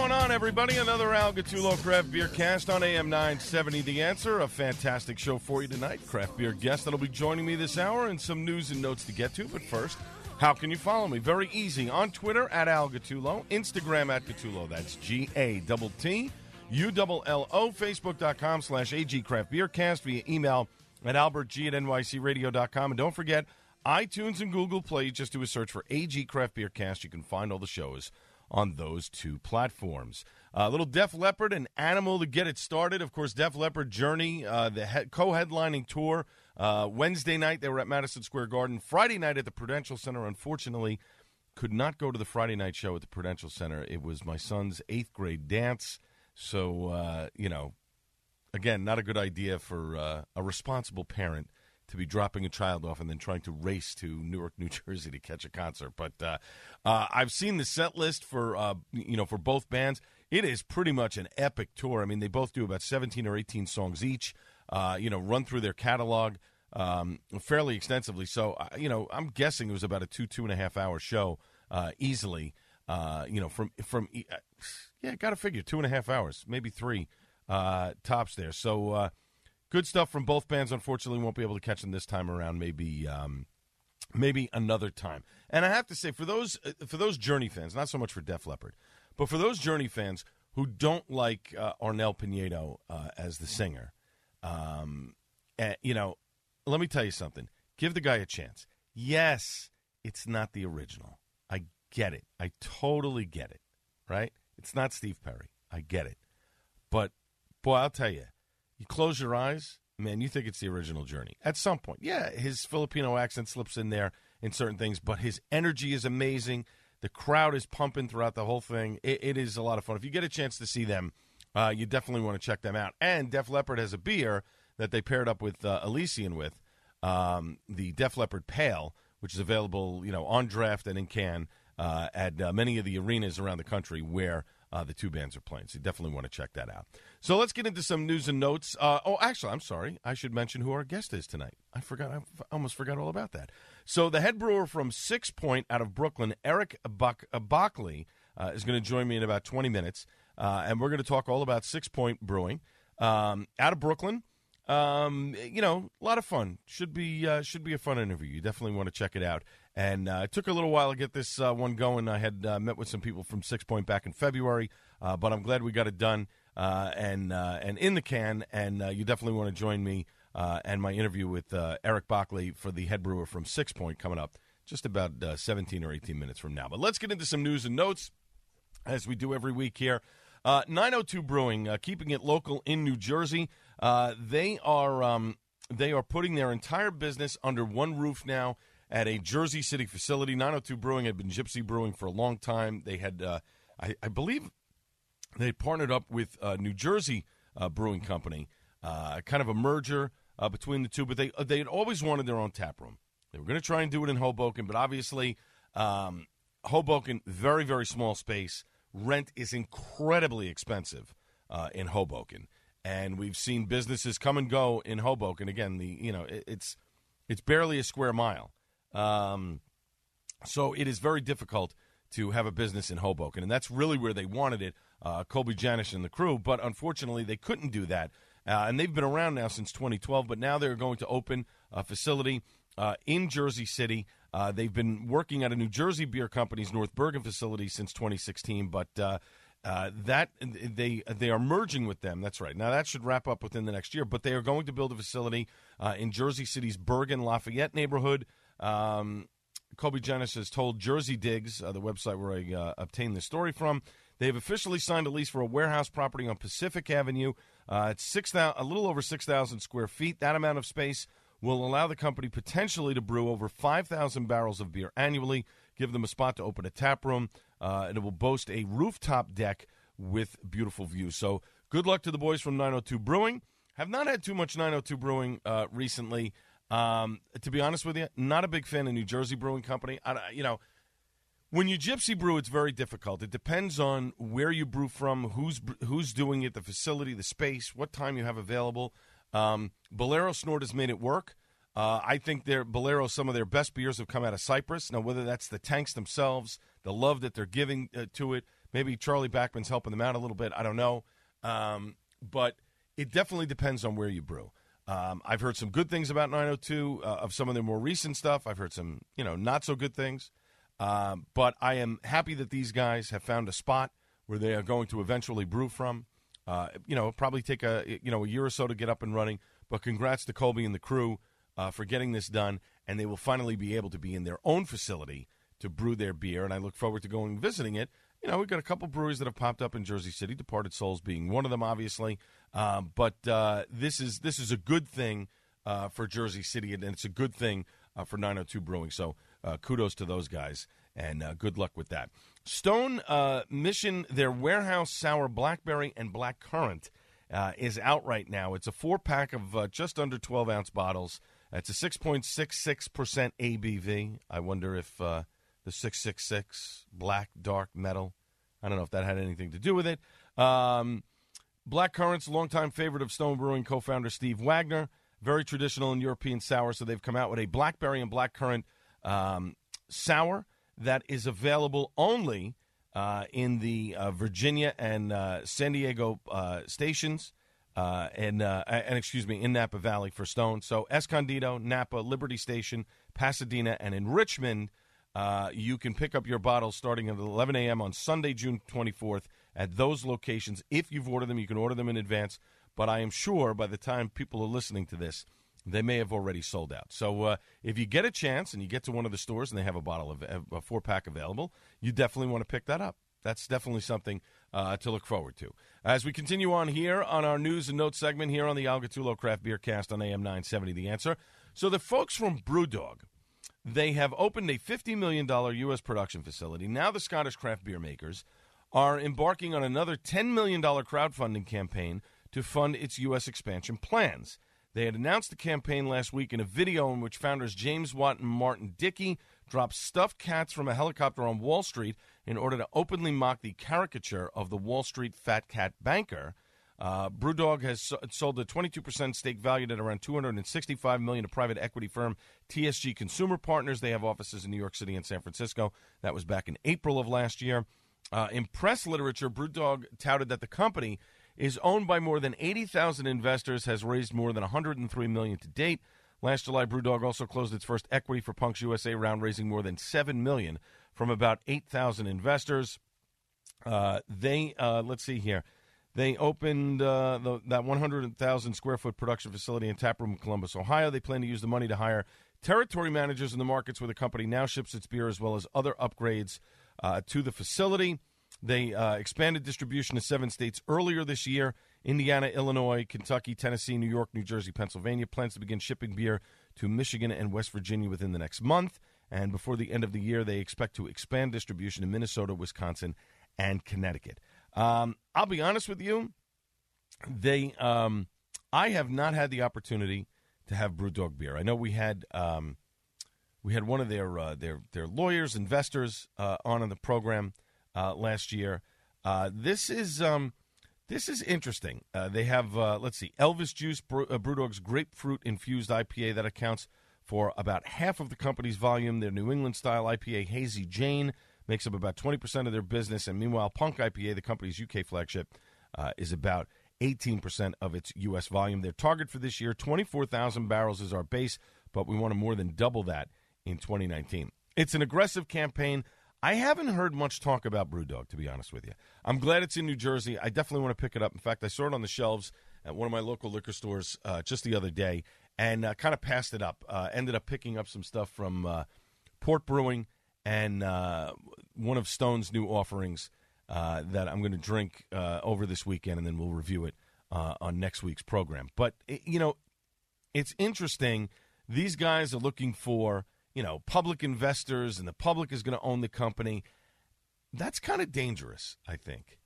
going on, everybody? Another Al Gattullo Craft Beer Cast on AM 970 The Answer. A fantastic show for you tonight. Craft beer guest that'll be joining me this hour and some news and notes to get to. But first, how can you follow me? Very easy. On Twitter at Al Gattullo, Instagram at Gattullo. That's G A T T U L L O, Facebook.com slash AG Craft Beer Cast via email at AlbertG at NYCRadio.com. And don't forget, iTunes and Google Play. Just do a search for AG Craft Beer Cast. You can find all the shows on those two platforms. A uh, little Def Leppard and Animal to get it started. Of course, Def Leppard Journey, uh, the he- co-headlining tour. Uh, Wednesday night they were at Madison Square Garden. Friday night at the Prudential Center. Unfortunately, could not go to the Friday night show at the Prudential Center. It was my son's eighth grade dance, so uh, you know, again, not a good idea for uh, a responsible parent to be dropping a child off and then trying to race to Newark, New Jersey to catch a concert. But uh, uh, I've seen the set list for uh, you know for both bands. It is pretty much an epic tour. I mean, they both do about seventeen or eighteen songs each. Uh, you know, run through their catalog um, fairly extensively. So uh, you know, I'm guessing it was about a two two and a half hour show uh, easily. you know, from from yeah, got to figure two and a half hours, maybe three tops there. So good stuff from both bands. Unfortunately, won't be able to catch them this time around. Maybe, um, maybe another time. And I have to say, for those uh, for those Journey fans, not so much for Def Leppard, but for those Journey fans who don't like uh, Arnel Pineda uh, as the singer, um, and, you know, let me tell you something. Give the guy a chance. Yes, it's not the original. I get it. I totally get it. Right? It's not Steve Perry. I get it. But boy, I'll tell you you close your eyes, man, you think it's the original Journey. At some point, yeah, his Filipino accent slips in there in certain things, but his energy is amazing. The crowd is pumping throughout the whole thing. it, it is a lot of fun. If you get a chance to see them, uh, you definitely want to check them out. And Def Leppard has a beer that they paired up with uh, Elysian with, um, the Def Leppard Pale, which is available, you know, on draft and in can uh, at uh, many of the arenas around the country where uh, the two bands are playing. So you definitely want to check that out. So let's get into some news and notes. Uh, oh, actually, I'm sorry. I should mention who our guest is tonight. I forgot. I almost forgot all about that. So the head brewer from Six Point out of Brooklyn, Eric Bach- uh, Bachli, uh, is going to join me in about 20 minutes, uh, and we're going to talk all about Six Point Brewing um, out of Brooklyn. Um, you know, a lot of fun. Should be uh, should be a fun interview. You definitely want to check it out. And uh, it took a little while to get this uh, one going. I had uh, met with some people from Six Point back in February, uh, but I'm glad we got it done uh, and and in the can. And you definitely want to join me and my interview with Eric Bachli for the head brewer from Six Point coming up just about 17 or 18 minutes from now. But let's get into some news and notes as we do every week here. 902 Brewing, keeping it local in New Jersey. they are um, they are putting their entire business under one roof now at a Jersey City facility. 902 Brewing had been Gypsy Brewing for a long time. They had, uh, I, I, believe, they partnered up with a New Jersey uh, Brewing Company, uh, kind of a merger uh, between the two. But they uh, they had always wanted their own tap room. They were going to try and do it in Hoboken, but obviously, um, Hoboken very very small space. Rent is incredibly expensive uh, in Hoboken, and we've seen businesses come and go in Hoboken. Again, the you know it, it's it's barely a square mile. Um, so it is very difficult to have a business in Hoboken, and that's really where they wanted it, uh, Colby Janish and the crew. But unfortunately, they couldn't do that, uh, and they've been around now since 2012. But now they're going to open a facility uh, in Jersey City. Uh, they've been working at a New Jersey beer company's North Bergen facility since 2016, but uh, uh, that they they are merging with them. That's right. Now that should wrap up within the next year. But they are going to build a facility uh, in Jersey City's Bergen Lafayette neighborhood. Um, Kobe Genis has told Jersey Digs, uh, the website where I uh, obtained this story from, they have officially signed a lease for a warehouse property on Pacific Avenue. It's six a little over 6,000 square feet. That amount of space will allow the company potentially to brew over 5,000 barrels of beer annually, give them a spot to open a tap room, uh, and it will boast a rooftop deck with beautiful views. So good luck to the boys from 902 Brewing. Have not had too much 902 Brewing uh, recently. Um, to be honest with you, not a big fan of New Jersey Brewing Company. I, you know, when you gypsy brew, it's very difficult. It depends on where you brew from, who's who's doing it, the facility, the space, what time you have available. Um, Bolero Snort has made it work. Uh, I think their Bolero, some of their best beers have come out of Cypress. Now, whether that's the tanks themselves, the love that they're giving uh, to it, maybe Charlie Backman's helping them out a little bit. I don't know, um, but it definitely depends on where you brew. Um, I've heard some good things about 902 uh, of some of their more recent stuff. I've heard some, you know, not so good things. Um, but I am happy that these guys have found a spot where they are going to eventually brew from. Uh, you know, probably take a you know a year or so to get up and running. But congrats to Colby and the crew uh, for getting this done, and they will finally be able to be in their own facility to brew their beer. And I look forward to going and visiting it. You know, we've got a couple breweries that have popped up in Jersey City, Departed Souls being one of them, obviously. Um, but uh, this is this is a good thing uh, for Jersey City, and it's a good thing uh, for 902 Brewing. So uh, kudos to those guys, and good luck with that. Stone uh, Mission, their warehouse sour blackberry and black currant uh, is out right now. It's a four pack of uh, just under 12 ounce bottles. It's a 6.66% ABV. I wonder if the 666 black dark metal, I don't know if that had anything to do with it. Um, black currant's longtime favorite of Stone Brewing co founder Steve Wagner very traditional in European sour. So they've come out with a blackberry and blackcurrant um, sour that is available only uh, in the uh, Virginia and uh, San Diego uh, stations. Uh, and and excuse me, in Napa Valley for Stone. So Escondido, Napa, Liberty Station, Pasadena, and in Richmond, you can pick up your bottles starting at 11 a.m. on Sunday, June 24th, at those locations. If you've ordered them, you can order them in advance but I am sure by the time people are listening to this, they may have already sold out. So uh, if you get a chance and you get to one of the stores and they have a bottle of a four pack available, you definitely want to pick that up. That's definitely something uh, to look forward to. As we continue on here on our news and notes segment here on the Al Gattullo Craft Beer Cast on AM 970, The Answer. So the folks from Brewdog, they have opened a $50 million U.S. production facility. Now the Scottish craft beer makers are embarking on another $10 million crowdfunding campaign to fund its U.S. expansion plans. They had announced the campaign last week in a video in which founders James Watt and Martin Dickie dropped stuffed cats from a helicopter on Wall Street in order to openly mock the caricature of the Wall Street fat cat banker. Uh, Brewdog has sold a 22% stake valued at around 265 million to private equity firm TSG Consumer Partners. They have offices in New York City and San Francisco. That was back in April of last year. Uh, in press literature, Brewdog touted that the company is owned by more than 80,000 investors, has raised more than 103 million to date. Last July, BrewDog also closed its first equity for Punks USA round, raising more than seven million from about 8,000 investors. Uh, they uh, let's see here. They opened uh, the, that 100,000 square foot production facility in Taproom in Columbus, Ohio. They plan to use the money to hire territory managers in the markets where the company now ships its beer, as well as other upgrades uh, to the facility. They uh, expanded distribution to seven states earlier this year Indiana, Illinois, Kentucky, Tennessee, New York, New Jersey, Pennsylvania. Plans to begin shipping beer to Michigan and West Virginia within the next month. And before the end of the year, they expect to expand distribution in Minnesota, Wisconsin, and Connecticut. Um, I'll be honest with you, they um, I have not had the opportunity to have BrewDog beer. I know we had um, we had one of their uh, their their lawyers, investors uh, on in the program uh, last year. Uh, this is um, this is interesting. Uh, they have uh, let's see, Elvis Juice, Brew, uh, Brewdog's grapefruit infused IPA that accounts for about half of the company's volume. Their New England style IPA, Hazy Jane, makes up about twenty percent of their business, and meanwhile, Punk IPA, the company's UK flagship, uh, is about 18% of its U.S. volume. Their target for this year, 24,000 barrels is our base, but we want to more than double that in 2019. It's an aggressive campaign. I haven't heard much talk about Brewdog, to be honest with you. I'm glad it's in New Jersey. I definitely want to pick it up. In fact, I saw it on the shelves at one of my local liquor stores uh, just the other day, and uh, kind of passed it up. Uh, ended up picking up some stuff from uh, Port Brewing and uh, one of Stone's new offerings uh, that I'm going to drink over this weekend, and then we'll review it on next week's program. But you know, it's interesting. These guys are looking for you know public investors, and the public is going to own the company. That's kind of dangerous, I think,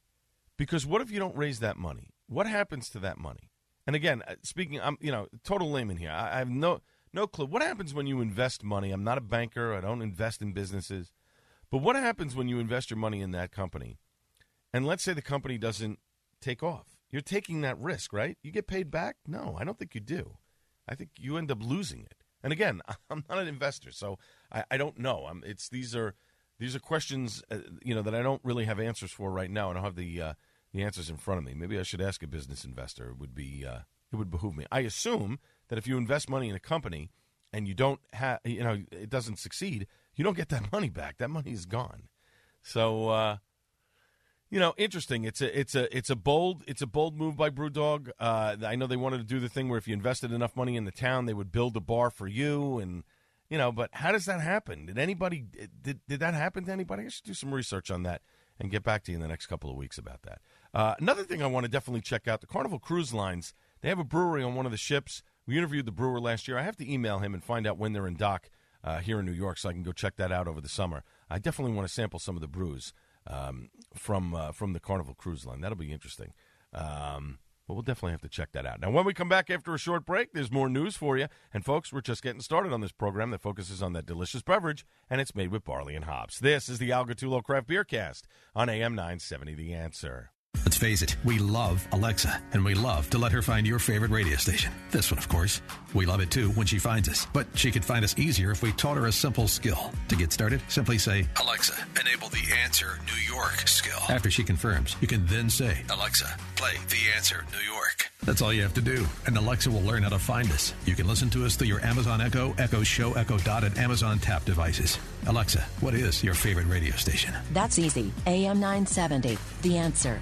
because what if you don't raise that money? What happens to that money? And again, uh, speaking, I'm you know total layman here. I, I have no no clue. What happens when you invest money? I'm not a banker. I don't invest in businesses. But what happens when you invest your money in that company, and let's say the company doesn't take off? You're taking that risk, right? You get paid back? No, I don't think you do. I think you end up losing it. And again, I'm not an investor, so I, I don't know. I'm, it's these are these are questions, uh, you know, that I don't really have answers for right now. I don't have the uh, the answers in front of me. Maybe I should ask a business investor. It would be uh, it would behoove me. I assume that if you invest money in a company and you don't have, you know, it doesn't succeed, you don't get that money back. That money is gone. So, uh, you know, interesting. It's a it's a it's a bold it's a bold move by BrewDog. Uh, I know they wanted to do the thing where if you invested enough money in the town, they would build a bar for you, and you know. But how does that happen? Did anybody did did that happen to anybody? I should do some research on that and get back to you in the next couple of weeks about that. Uh, another thing I want to definitely check out the Carnival Cruise Lines. They have a brewery on one of the ships. We interviewed the brewer last year. I have to email him and find out when they're in dock uh, here in New York so I can go check that out over the summer. I definitely want to sample some of the brews um, from uh, from the Carnival Cruise Line. That'll be interesting. Um, but we'll definitely have to check that out. Now, when we come back after a short break, there's more news for you. And, folks, we're just getting started on this program that focuses on that delicious beverage, and it's made with barley and hops. This is the Al Gattullo Craft Beer Cast on AM 970 The Answer. Let's face it, we love Alexa, and we love to let her find your favorite radio station. This one, of course. We love it too when she finds us, but she could find us easier if we taught her a simple skill. To get started, simply say, Alexa, enable the Answer New York skill. After she confirms, you can then say, Alexa, play the Answer New York. That's all you have to do, and Alexa will learn how to find us. You can listen to us through your Amazon Echo, Echo Show, Echo Dot, and Amazon Tap devices. Alexa, what is your favorite radio station? That's easy. AM 970, The Answer.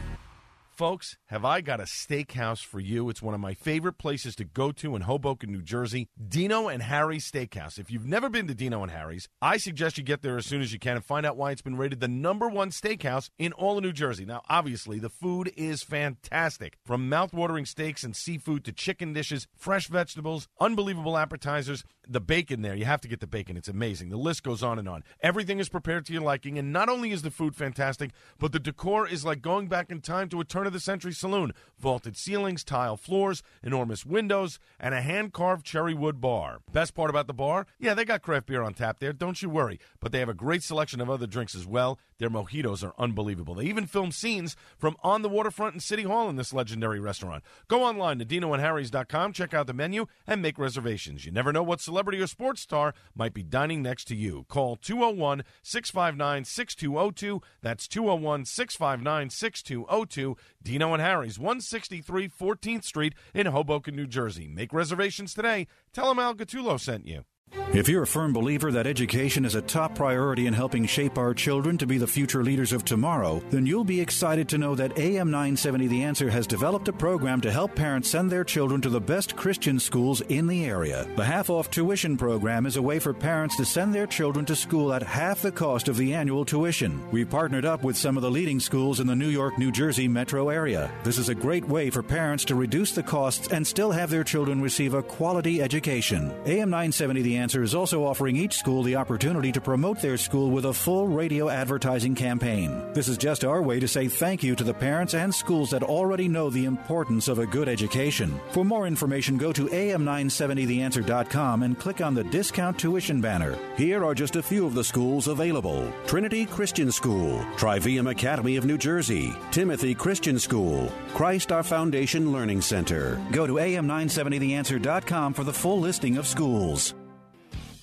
Folks, have I got a steakhouse for you? It's one of my favorite places to go to in Hoboken, New Jersey. Dino and Harry's Steakhouse. If you've never been to Dino and Harry's, I suggest you get there as soon as you can and find out why it's been rated the number one steakhouse in all of New Jersey. Now, obviously, the food is fantastic. From mouth-watering steaks and seafood to chicken dishes, fresh vegetables, unbelievable appetizers, the bacon there, you have to get the bacon. It's amazing. The list goes on and on. Everything is prepared to your liking, and not only is the food fantastic, but the decor is like going back in time to a turn of the century saloon. Vaulted ceilings, tile floors, enormous windows, and a hand carved cherry wood bar. Best part about the bar? Yeah, they got craft beer on tap there, don't you worry. But they have a great selection of other drinks as well. Their mojitos are unbelievable. They even film scenes from on the waterfront in City Hall in this legendary restaurant. Go online to dinoandharrys.com, check out the menu, and make reservations. You never know what celebrity or sports star might be dining next to you. Call 201 659 6202. That's 201 659 6202. Dino and Harry's, 163 14th Street in Hoboken, New Jersey. Make reservations today. Tell them Al Gattullo sent you. If you're a firm believer that education is a top priority in helping shape our children to be the future leaders of tomorrow, then you'll be excited to know that AM 970 The Answer has developed a program to help parents send their children to the best Christian schools in the area. The half off tuition program is a way for parents to send their children to school at half the cost of the annual tuition. We partnered up with some of the leading schools in the New York, New Jersey metro area. This is a great way for parents to reduce the costs and still have their children receive a quality education. AM 970 The Answer is also offering each school the opportunity to promote their school with a full radio advertising campaign. This is just our way to say thank you to the parents and schools that already know the importance of a good education. For more information, go to am970theanswer.com and click on the discount tuition banner. Here are just a few of the schools available Trinity Christian School, Trivium Academy of New Jersey, Timothy Christian School, Christ Our Foundation Learning Center. Go to am970theanswer.com for the full listing of schools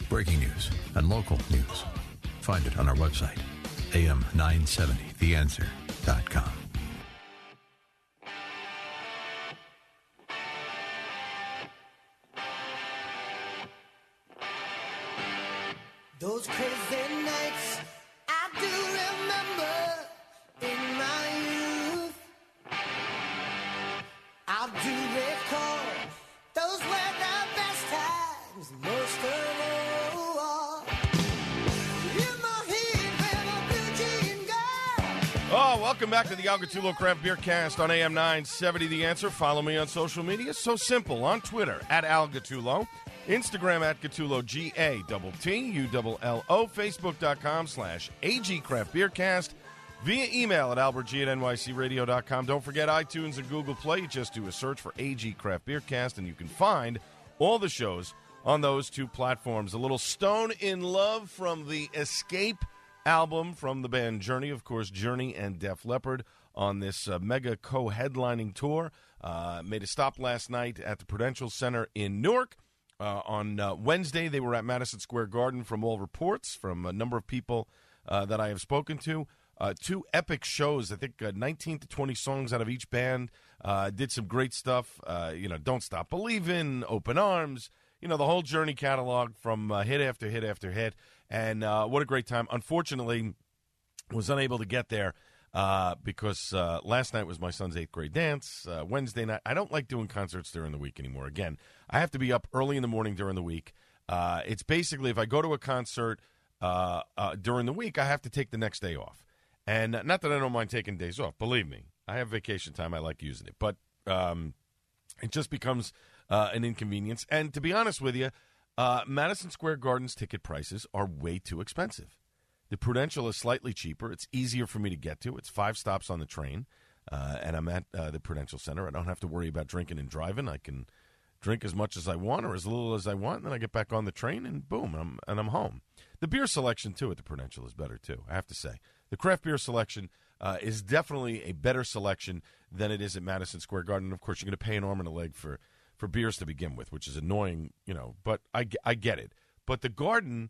breaking news, and local news. Find it on our website, am970theanswer.com. Those crazy nights I do remember in my youth. I do welcome back to the Al Gattullo Craft Beer Cast on AM 970 The Answer. Follow me on social media. So simple. On Twitter, at Al Gattullo. Instagram, at Gattullo, G-A-T-T-U-L-L-O. Facebook.com slash AG Craft Beer Cast. Via email at albertg at nycradio.com. Don't forget iTunes and Google Play. You just do a search for AG Craft Beer Cast, and you can find all the shows on those two platforms. A little Stone in Love from the Escape album from the band Journey, of course, Journey and Def Leppard on this uh, mega co headlining tour. Uh, made a stop last night at the Prudential Center in Newark. Uh, on uh, Wednesday, they were at Madison Square Garden from all reports from a number of people uh, that I have spoken to. Uh, two epic shows. I think 19 to 20 songs out of each band. did some great stuff. you know, Don't Stop Believing, Open Arms, you know, the whole Journey catalog from hit after hit after hit and uh, what a great time. Unfortunately, was unable to get there uh, because uh, last night was my son's eighth grade dance. Uh, Wednesday night, I don't like doing concerts during the week anymore. Again, I have to be up early in the morning during the week. Uh, it's basically if I go to a concert uh, during the week, I have to take the next day off. And not that I don't mind taking days off. Believe me, I have vacation time. I like using it, but um, it just becomes an inconvenience. And to be honest with you. Uh, Madison Square Garden's ticket prices are way too expensive. The Prudential is slightly cheaper. It's easier for me to get to. It's five stops on the train, uh, and I'm at uh, the Prudential Center. I don't have to worry about drinking and driving. I can drink as much as I want or as little as I want, and then I get back on the train, and boom, and I'm, and I'm home. The beer selection, too, at the Prudential is better, too, I have to say. The craft beer selection uh, is definitely a better selection than it is at Madison Square Garden. Of course, you're going to pay an arm and a leg for – for beers to begin with, which is annoying, you know. But I, I get it. But the garden,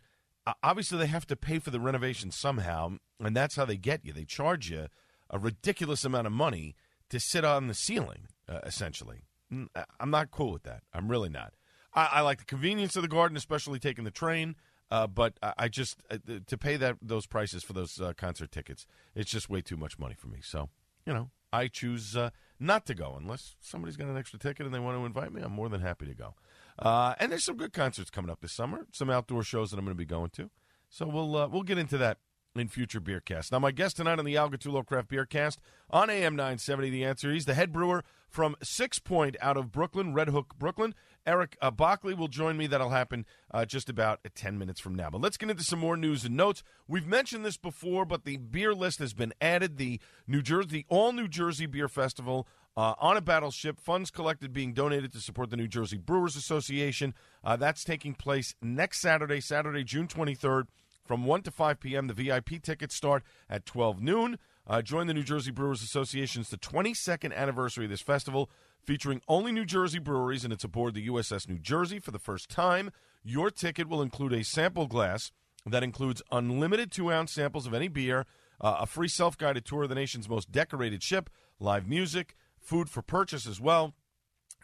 obviously, they have to pay for the renovation somehow, and that's how they get you. They charge you a ridiculous amount of money to sit on the ceiling, uh, essentially. I'm not cool with that. I'm really not. I, I, like the convenience of the garden, especially taking the train. Uh, but I just uh, to pay that those prices for those uh, concert tickets, it's just way too much money for me. So you know, I choose uh, not to go unless somebody's got an extra ticket and they want to invite me. I'm more than happy to go. Uh, and there's some good concerts coming up this summer. Some outdoor shows that I'm going to be going to. So we'll uh, we'll get into that in future beer casts. Now, my guest tonight on the Al Gattullo Craft Beer Cast on AM 970, The Answer. He's the head brewer from Six Point out of Brooklyn, Red Hook, Brooklyn. Eric uh, Bachli will join me. That'll happen uh, just about 10 minutes from now. But let's get into some more news and notes. We've mentioned this before, but the beer list has been added. The New Jersey, the All New Jersey Beer Festival uh, on a battleship. Funds collected being donated to support the New Jersey Brewers Association. Uh, that's taking place next Saturday, Saturday, June 23rd from 1 to 5 p.m. The VIP tickets start at 12 noon. Uh, join the New Jersey Brewers Association. It's the 22nd anniversary of this festival, featuring only New Jersey breweries, and it's aboard the USS New Jersey for the first time. Your ticket will include a sample glass that includes unlimited two ounce samples of any beer, uh, a free self guided tour of the nation's most decorated ship, live music, food for purchase as well.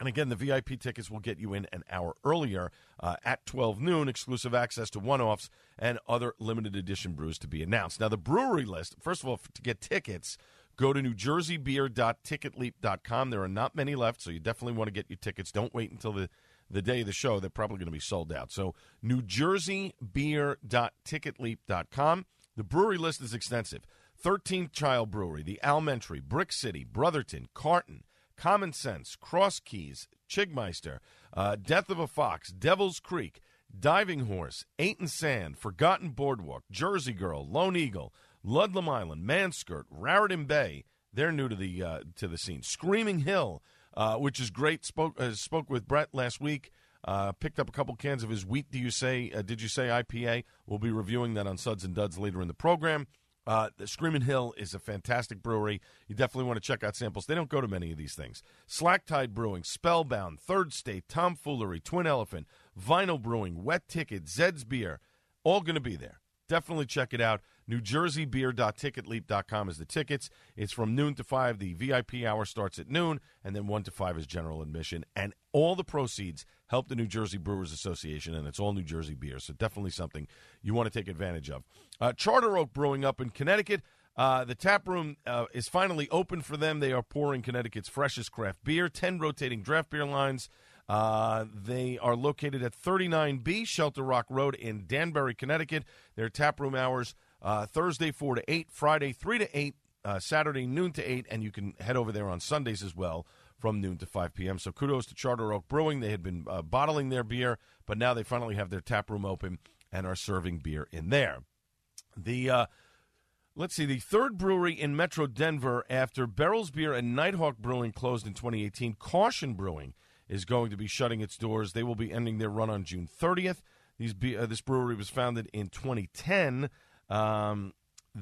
And again, the VIP tickets will get you in an hour earlier uh, at 12 noon, exclusive access to one offs and other limited edition brews to be announced. Now, the brewery list, first of all, to get tickets, go to newjerseybeer.ticketleap.com. There are not many left, so you definitely want to get your tickets. Don't wait until the, the day of the show. They're probably going to be sold out. So, newjerseybeer.ticketleap.com. The brewery list is extensive 13th Child Brewery, the Alementary, Brick City, Brotherton, Carton. Common Sense, Cross Keys, Czig Meister, uh, Death of a Fox, Devil's Creek, Diving Horse, Eight and Sand, Forgotten Boardwalk, Jersey Girl, Lone Eagle, Ludlam Island, Manskirt, Raritan Bay. They're new to the uh, to the scene. Screaming Hill, uh, which is great. Spoke uh, spoke with Brett last week. Uh, picked up a couple cans of his wheat. Do you say? Uh, did you say IPA? We'll be reviewing that on Suds and Duds later in the program. Uh, the Screaming Hill is a fantastic brewery. You definitely want to check out samples. They don't go to many of these things. Slack Tide Brewing, Spellbound, Third State, Tomfoolery, Twin Elephant, Vinyl Brewing, Wet Ticket, Zed's Beer, all going to be there. Definitely check it out. NewJerseyBeer.ticketleap.com is the tickets. It's from noon to 5. The VIP hour starts at noon, and then 1 to 5 is general admission. And all the proceeds help the New Jersey Brewers Association, and it's all New Jersey beer. So definitely something you want to take advantage of. Uh, Charter Oak Brewing up in Connecticut. Uh, the tap room uh, is finally open for them. They are pouring Connecticut's freshest craft beer, 10 rotating draft beer lines. Uh, they are located at 39B Shelter Rock Road in Danbury, Connecticut. Their tap room hours uh, Thursday 4 to 8, Friday 3 to 8, uh, Saturday noon to eight, and you can head over there on Sundays as well from noon to 5 p.m. So kudos to Charter Oak Brewing. They had been uh, bottling their beer, but now they finally have their tap room open and are serving beer in there. The uh, let's see, the third brewery in Metro Denver after Beryl's Beer and Nighthawk Brewing closed in 2018, Caution Brewing is going to be shutting its doors. They will be ending their run on June 30th. These be- uh, this brewery was founded in 2010. Um,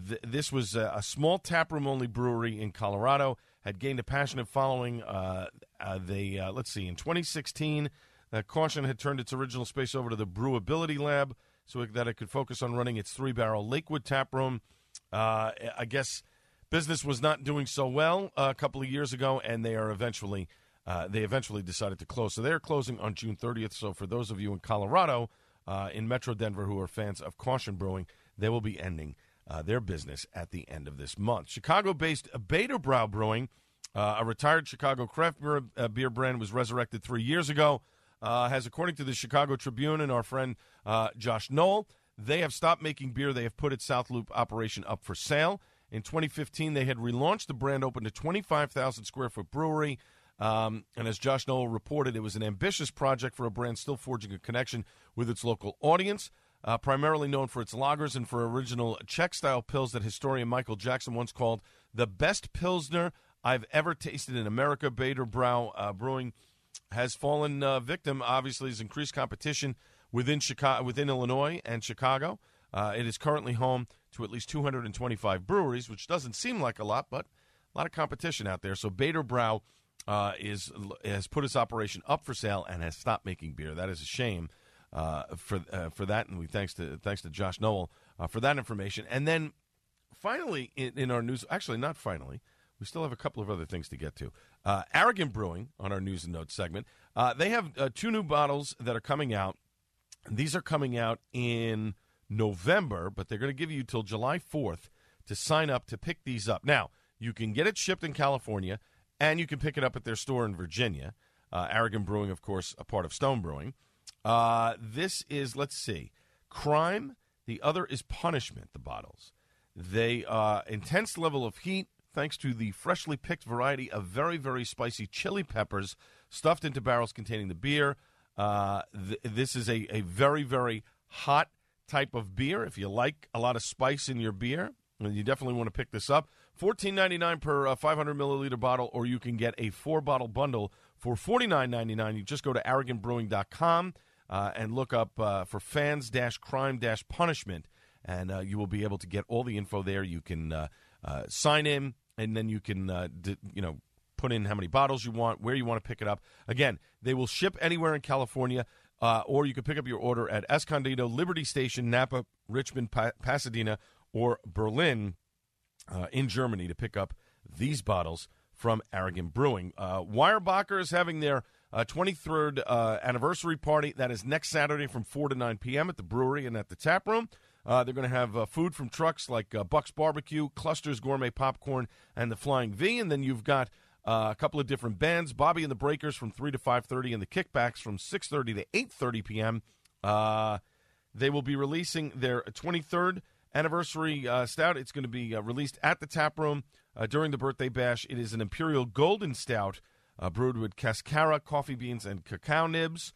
th- this was a, a small taproom only brewery in Colorado. Had gained a passionate following. Uh, uh, they uh, let's see, in 2016, uh, Caution had turned its original space over to the Brewability Lab so that it could focus on running its three barrel Lakewood taproom. Uh, I guess business was not doing so well uh, a couple of years ago, and they are eventually uh, they eventually decided to close. So they're closing on June 30th. So for those of you in Colorado, uh, in Metro Denver, who are fans of Caution Brewing, they will be ending uh, their business at the end of this month. Chicago-based Baderbrau Brewing, uh, a retired Chicago craft beer, uh, beer, brand, was resurrected three years ago. Uh, has, according to the Chicago Tribune and our friend Josh Noel, they have stopped making beer. They have put its South Loop operation up for sale. In 2015, they had relaunched the brand, opened a 25,000 square foot brewery. Um, and as Josh Noel reported, it was an ambitious project for a brand still forging a connection with its local audience. Uh, primarily known for its lagers and for original Czech style pills that historian Michael Jackson once called the best Pilsner I've ever tasted in America. Baderbrau uh, Brewing has fallen uh, victim, obviously, is increased competition within Chicago, within Illinois and Chicago. Uh, it is currently home to at least 225 breweries, which doesn't seem like a lot, but a lot of competition out there. So Baderbrau uh, is has put its operation up for sale and has stopped making beer. That is a shame for uh, for that, and we thanks to thanks to Josh Noel uh, for that information. And then finally, in, in, our news, actually not finally, we still have a couple of other things to get to. Uh, Arrogant Brewing on our news and notes segment. Uh, they have two new bottles that are coming out. These are coming out in November, but they're going to give you till July 4th to sign up to pick these up. Now, you can get it shipped in California, and you can pick it up at their store in Virginia. Uh, Arrogant Brewing, of course, a part of Stone Brewing. Uh, this is, let's see, crime. The other is punishment, the bottles. They uh, intense level of heat thanks to the freshly picked variety of very, very spicy chili peppers stuffed into barrels containing the beer. Uh, th- this is a, a very, very hot type of beer. If you like a lot of spice in your beer, you definitely want to pick this up. Fourteen ninety nine per uh, 500 milliliter bottle, or you can get a four bottle bundle for forty nine ninety nine. You just go to arrogantbrewing.com uh, and look up uh, for fans dash crime dash punishment, and uh, you will be able to get all the info there. You can uh, uh, sign in, and then you can d- you know put in how many bottles you want, where you want to pick it up. Again, they will ship anywhere in California, uh, or you can pick up your order at Escondido, Liberty Station, Napa, Richmond, pa- Pasadena, or Berlin uh, in Germany to pick up these bottles from Arrogant Brewing. Uh, Weyerbacher is having their uh, 23rd uh, anniversary party. That is next Saturday from 4 to 9 p.m. at the brewery and at the tap room. Uh, they're going to have uh, food from trucks like uh, Buck's Barbecue, Clusters Gourmet Popcorn, and the Flying V. And then you've got uh, a couple of different bands, Bobby and the Breakers from 3 to 5.30 and the Kickbacks from 6.30 to 8.30 p.m. Uh, they will be releasing their 23rd anniversary uh, stout. It's going to be released at the tap room during the birthday bash. It is an Imperial Golden Stout uh, brewed with cascara, coffee beans, and cacao nibs.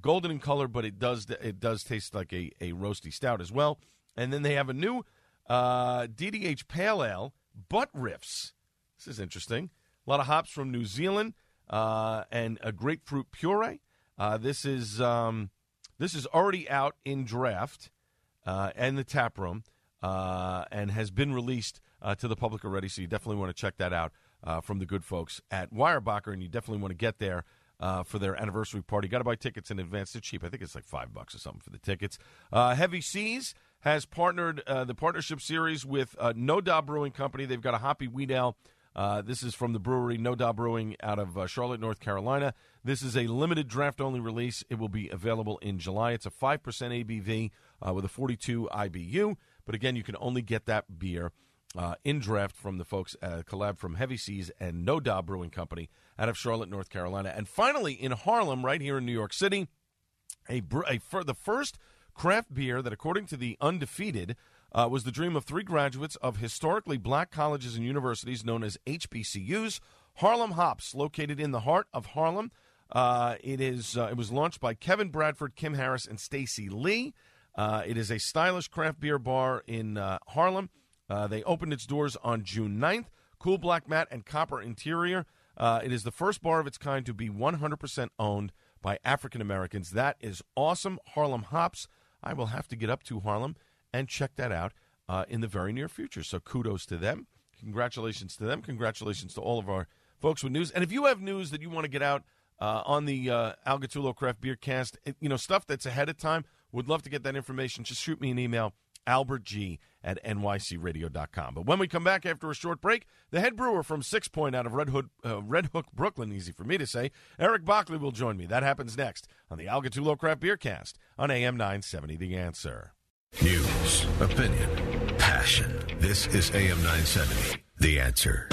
golden in color, but it does it does taste like a, a roasty stout as well. And then they have a new DDH Pale Ale, Butt Riffs. This is interesting. A lot of hops from New Zealand uh, and a grapefruit puree. Uh, this is um, this is already out in draft uh, and the tap room uh, and has been released uh, to the public already. So you definitely want to check that out uh, from the good folks at Weyerbacher, and you definitely want to get there. for their anniversary party, got to buy tickets in advance. They're cheap. I think it's like five bucks or something for the tickets. Heavy Seas has partnered the partnership series with No Da Brewing Company. They've got a hoppy wheat ale uh, this is from the brewery No Da Brewing out of uh, Charlotte, North Carolina. This is a limited draft only release. It will be available in July. It's a 5% ABV uh, with a 42 IBU. But again, you can only get that beer uh, in draft from the folks at collab from Heavy Seas and No Da Brewing Company out of Charlotte, North Carolina. And finally, in Harlem, right here in New York City, a, a for the first craft beer that, according to the undefeated, uh, was the dream of three graduates of historically black colleges and universities known as HBCUs. Harlem Hops, located in the heart of Harlem. Uh, it is. Uh, it was launched by Kevin Bradford, Kim Harris, and Stacy Lee. Uh, it is a stylish craft beer bar in uh, Harlem. Uh, they opened its doors on June 9th. Cool black mat and copper interior. Uh, it is the first bar of its kind to be 100% owned by African Americans. That is awesome. Harlem Hops. I will have to get up to Harlem and check that out uh, in the very near future. So kudos to them. Congratulations to them. Congratulations to all of our folks with news. And if you have news that you want to get out uh, on the uh, Craft Beer Cast, you know, stuff that's ahead of time, would love to get that information. Just shoot me an email, albertg at nycradio.com. But when we come back after a short break, the head brewer from Six Point out of Red, Hood, uh, Red Hook, Brooklyn, easy for me to say, Eric Bachli will join me. That happens next on the Al Gattullo Craft Beer Cast on AM 970 The Answer. News, opinion, passion. This is AM 970. The answer.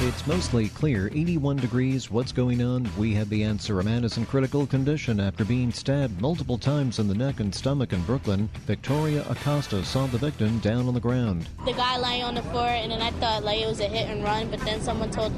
It's mostly clear, 81 degrees. What's going on? We have the answer. A man is in critical condition after being stabbed multiple times in the neck and stomach in Brooklyn. Victoria Acosta saw the victim down on the ground. The guy lying on the floor, and then I thought like it was a hit and run, but then someone told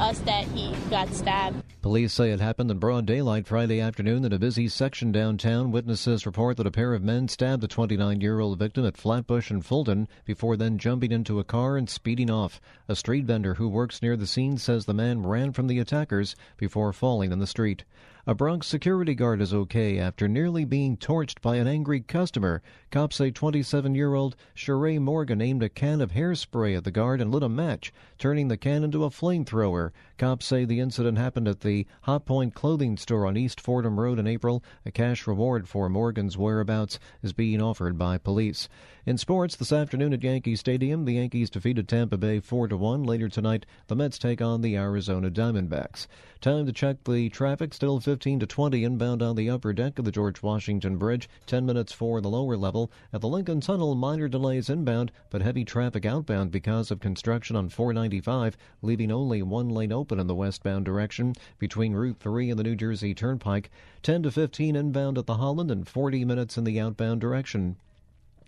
us that he got stabbed. Police say it happened in broad daylight Friday afternoon in a busy section downtown. Witnesses report that a pair of men stabbed the 29 year old victim at Flatbush and Fulton before then jumping into a car and speeding off. A street vendor who works near the scene says the man ran from the attackers before falling in the street. A Bronx security guard is okay after nearly being torched by an angry customer. Cops say 27 year old Sheree Morgan aimed a can of hairspray at the guard and lit a match, turning the can into a flamethrower. Cops say the incident happened at the Hot Point clothing store on East Fordham Road in April. A cash reward for Morgan's whereabouts is being offered by police. In sports, this afternoon at Yankee Stadium, the Yankees defeated Tampa Bay 4 1. Later tonight, the Mets take on the Arizona Diamondbacks. Time to check the traffic. Still 15 to 20 inbound on the upper deck of the George Washington Bridge. 10 minutes for the lower level. At the Lincoln Tunnel, minor delays inbound, but heavy traffic outbound because of construction on 495, leaving only one lane open in the westbound direction between Route 3 and the New Jersey Turnpike. 10 to 15 inbound at the Holland and 40 minutes in the outbound direction.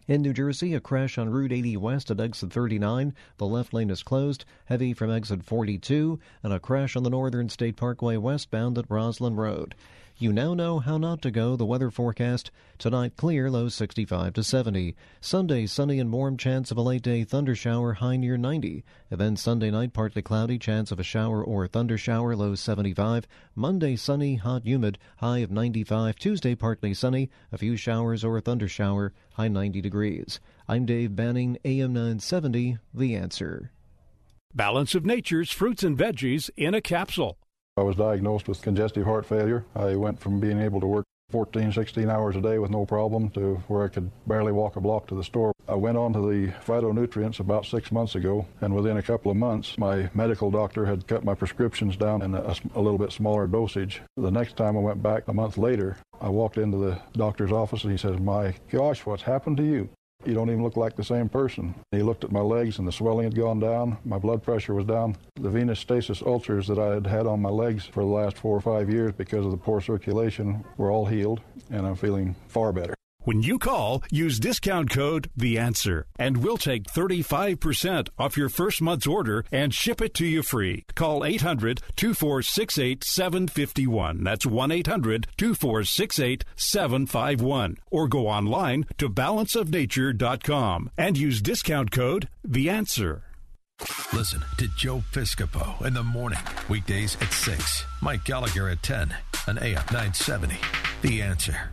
In New Jersey, a crash on Route 80 West at exit 39. The left lane is closed, heavy from exit 42, and a crash on the Northern State Parkway westbound at Roslyn Road. You now know how not to go. The weather forecast tonight clear, low 65 to 70. Sunday sunny and warm, chance of a late day thunder shower, high near 90. And then Sunday night partly cloudy, chance of a shower or thunder shower, low 75. Monday sunny, hot, humid, high of 95. Tuesday partly sunny, a few showers or a thunder shower, high 90 degrees. I'm Dave Banning, AM 970, The Answer. Balance of Nature's fruits and veggies in a capsule. I was diagnosed with congestive heart failure. I went from being able to work 14, 16 hours a day with no problem to where I could barely walk a block to the store. I went on to the phytonutrients about six months ago, and within a couple of months, my medical doctor had cut my prescriptions down in a, a little bit smaller dosage. The next time I went back a month later, I walked into the doctor's office and he says, My gosh, what's happened to you? You don't even look like the same person. He looked at my legs and the swelling had gone down. My blood pressure was down. The venous stasis ulcers that I had had on my legs for the last four or five years because of the poor circulation were all healed, and I'm feeling far better. When you call, use discount code The Answer, and we'll take 35% off your first month's order and ship it to you free. Call 800 2468 751. That's 1 800 2468 751. Or go online to balanceofnature.com and use discount code The Answer. Listen to Joe Piscopo in the morning, weekdays at 6. Mike Gallagher at 10 on AM 970. The Answer.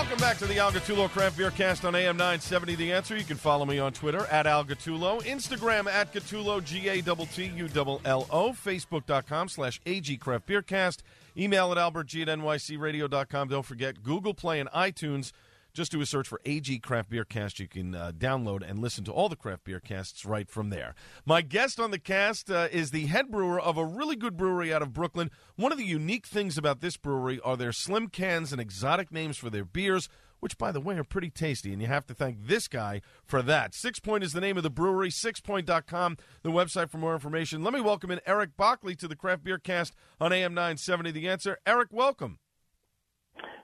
Welcome back to the Al Gattullo Craft Beer Cast on AM 970 The Answer. You can follow me on Twitter at Al Gattullo, Instagram at Gattullo, G-A-T-T-U-L-L-O, Facebook.com slash AG Craft Beer Cast, email at albertg at nycradio.com. Don't forget Google Play and iTunes. Just do a search for AG Craft Beer Cast. You can uh, download and listen to all the craft beer casts right from there. My guest on the cast uh, is the head brewer of a really good brewery out of Brooklyn. One of the unique things about this brewery are their slim cans and exotic names for their beers. which, by the way, are pretty tasty. And you have to thank this guy for that. Six Point is the name of the brewery, sixpoint.com, the website for more information. Let me welcome in Eric Bachli to the Craft Beer Cast on AM 970 The Answer. Eric, welcome.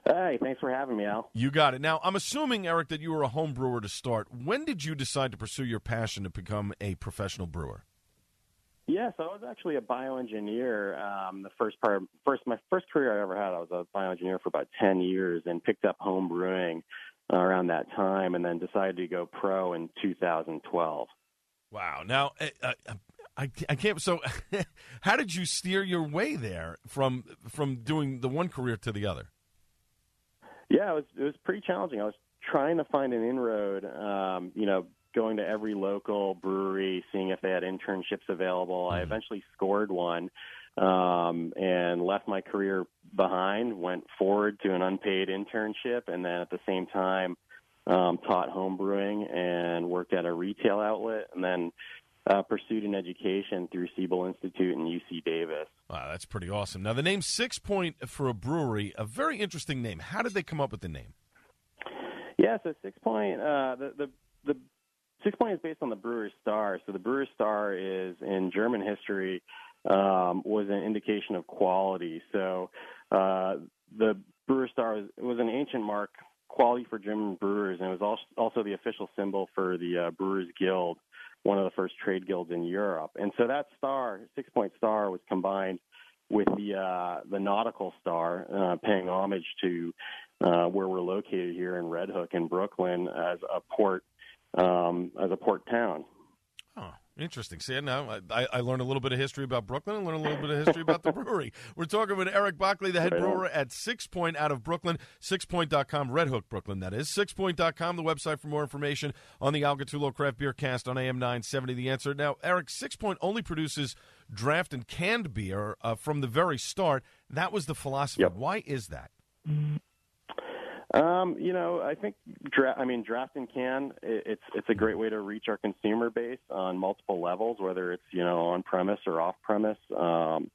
Hey, thanks for having me, Al. You got it. Now, I'm assuming, Eric, that you were a home brewer to start. When did you decide to pursue your passion to become a professional brewer? Yes, I was actually a bioengineer. Um, the first part, first my first career I ever had, I was a bioengineer for about ten years, and picked up home brewing around that time, and then decided to go pro in 2012. Wow. Now, uh, I, I can't. So, how did you steer your way there from from doing the one career to the other? Yeah, it was it was pretty challenging. I was trying to find an inroad. Um, you know, going to every local brewery, seeing if they had internships available. I eventually scored one um, and left my career behind. Went forward to an unpaid internship, and then at the same time um, taught home brewing and worked at a retail outlet, and then uh, pursued an education through Siebel Institute and UC Davis. Wow, that's pretty awesome. Now, the name Six Point for a brewery, a very interesting name. How did they come up with the name? Yeah, so Six Point, uh, the, the the Six Point is based on the Brewer's Star. So the Brewer's Star is in German history um, was an indication of quality. So uh, the Brewer's Star was, was an ancient mark, quality for German brewers, and it was also the official symbol for the uh, Brewers Guild one of the first trade guilds in Europe. And so that star, six point star, was combined with the uh, the nautical star, uh, paying homage to uh, where we're located here in Red Hook in Brooklyn as a port um, as a port town. Interesting. See, now I, I learned a little bit of history about Brooklyn and learned a little bit of history about the brewery. We're talking with Eric Bachli, the head right brewer at Six Point out of Brooklyn, sixpoint.com, Red Hook, Brooklyn, that is. Sixpoint.com, the website for more information on the Al Gattullo Craft Beer Cast on AM 970. The answer. Now, Eric, Six Point only produces draft and canned beer uh, from the very start. That was the philosophy. Yep. Why is that? Um, you know, I think dra- I mean drafting can it's it's a great way to reach our consumer base on multiple levels, whether it's you know on premise or off premise, um,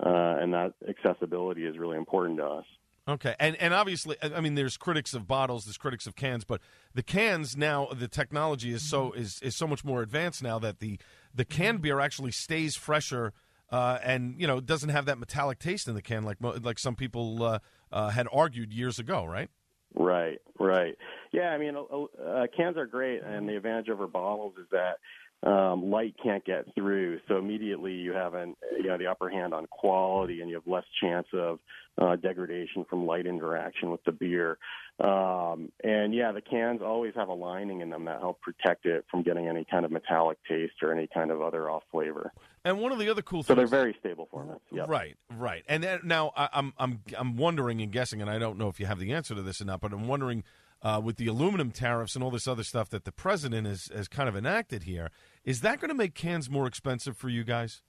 uh, and that accessibility is really important to us. Okay, and and obviously, I mean, there's critics of bottles, there's critics of cans, but the cans now, the technology is so is is so much more advanced now that the the canned beer actually stays fresher. Uh, and you know doesn't have that metallic taste in the can like like some people uh, uh, had argued years ago, right? Right, right. Yeah, I mean, uh, cans are great, and the advantage over bottles is that um, light can't get through. So immediately you have an you know the upper hand on quality, and you have less chance of uh, degradation from light interaction with the beer. Um, and yeah, the cans always have a lining in them that help protect it from getting any kind of metallic taste or any kind of other off flavor. And one of the other cool so things, so they're very stable formats. Yep. Right, right. And then, now I, I'm I'm I'm wondering and guessing, and I don't know if you have the answer to this or not, but I'm wondering uh, with the aluminum tariffs and all this other stuff that the president has, has kind of enacted here, is that going to make cans more expensive for you guys?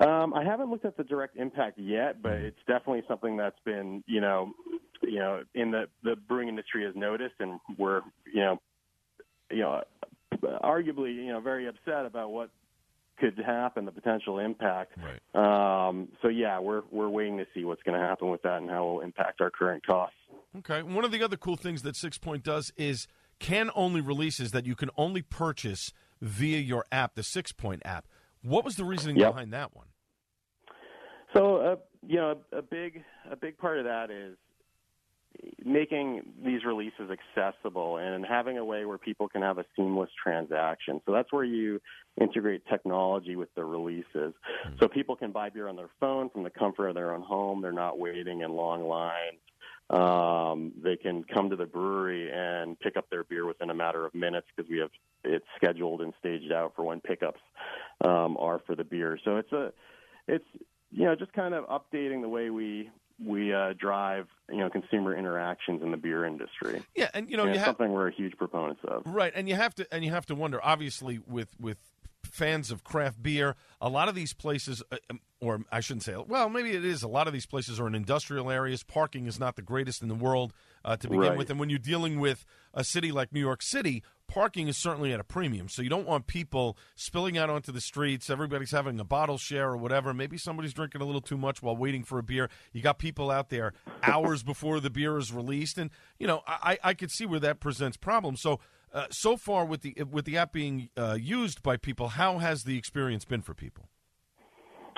Um, I haven't looked at the direct impact yet, but it's definitely something that's been, you know, you know, in the the brewing industry has noticed, and we're, you know, you know, arguably, you know, very upset about what could happen, the potential impact. Right. Um, so yeah, we're we're waiting to see what's going to happen with that and how it will impact our current costs. Okay. One of the other cool things that Six Point does is can only releases that you can only purchase via your app, the Six Point app. What was the reasoning yep. behind that one? So, uh, you know, a big a big part of that is making these releases accessible and having a way where people can have a seamless transaction. So that's where you integrate technology with the releases. Mm-hmm. So people can buy beer on their phone from the comfort of their own home. They're not waiting in long lines. Um, they can come to the brewery and pick up their beer within a matter of minutes because we have it scheduled and staged out for when pickups um, are for the beer. So it's a it's you know just kind of updating the way we we uh, drive you know consumer interactions in the beer industry. Yeah, and you know and you have, something we're a huge proponents of. Right, and you have to and you have to wonder. Obviously, with with fans of craft beer, a lot of these places, uh, um, or I shouldn't say, well, maybe it is. A lot of these places are in industrial areas. Parking is not the greatest in the world uh, to begin right. with, and when you're dealing with a city like New York City, parking is certainly at a premium. So you don't want people spilling out onto the streets. Everybody's having a bottle share or whatever. Maybe somebody's drinking a little too much while waiting for a beer. You got people out there hours before the beer is released, and you know I, I could see where that presents problems. So. Uh, so far, with the with the app being uh, used by people, how has the experience been for people?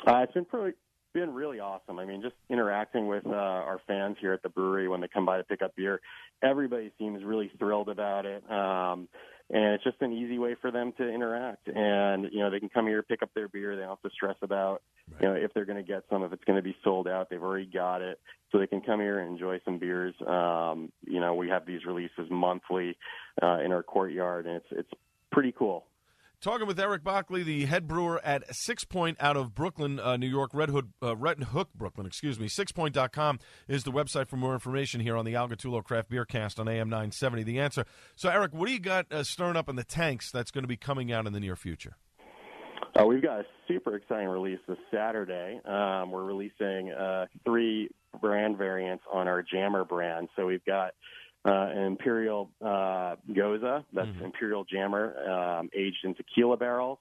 Uh, it's been pretty, been really awesome. I mean, just interacting with uh, our fans here at the brewery when they come by to pick up beer, everybody seems really thrilled about it. Um, and it's just an easy way for them to interact. And you know, they can come here, pick up their beer. They don't have to stress about right. you know if they're going to get some, if it's going to be sold out. They've already got it, so they can come here and enjoy some beers. Um, you know, we have these releases monthly uh, in our courtyard, and it's it's pretty cool. Talking with Eric Bachli, the head brewer at Six Point out of Brooklyn, uh, New York, Red Hood, uh, Red Hook, Brooklyn, excuse me. Sixpoint.com is the website for more information here on the Al Gattullo Craft Beer Cast on AM 970. The answer. So, Eric, what do you got uh, stirring up in the tanks that's going to be coming out in the near future? Uh, we've got a super exciting release this Saturday. Um, we're releasing uh, three brand variants on our Jammer brand. So we've got uh, an Imperial uh, Gose, that's mm-hmm. Imperial Jammer, um, aged in tequila barrels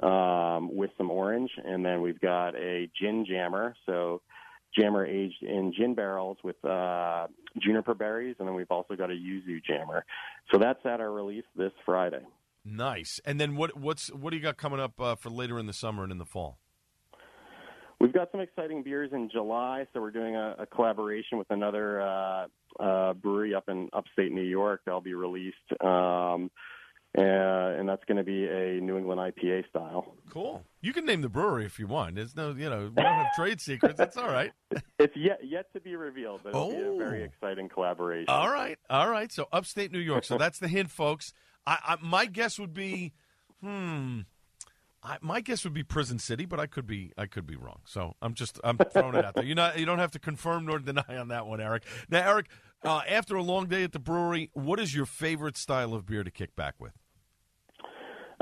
um, with some orange. And then we've got a Gin Jammer, so Jammer aged in gin barrels with uh, juniper berries. And then we've also got a Yuzu Jammer. So that's at our release this Friday. Nice. And then what what's what do you got coming up uh, for later in the summer and in the fall? We've got some exciting beers in July, so we're doing a, a collaboration with another uh, uh, brewery up in upstate New York. That'll be released, um, and, and that's going to be a New England IPA style. Cool. You can name the brewery if you want. There's no, you know, we don't have trade secrets. It's all right. It's yet yet to be revealed, but it'll oh. be a very oh. exciting collaboration. All right, all right. So upstate New York. So that's the hint, folks. I, I, my guess would be, hmm. I, my guess would be Prison City, but I could be I could be wrong. So I'm just I'm throwing it out there. You know, you don't have to confirm nor deny on that one, Eric. Now, Eric, uh, after a long day at the brewery, what is your favorite style of beer to kick back with?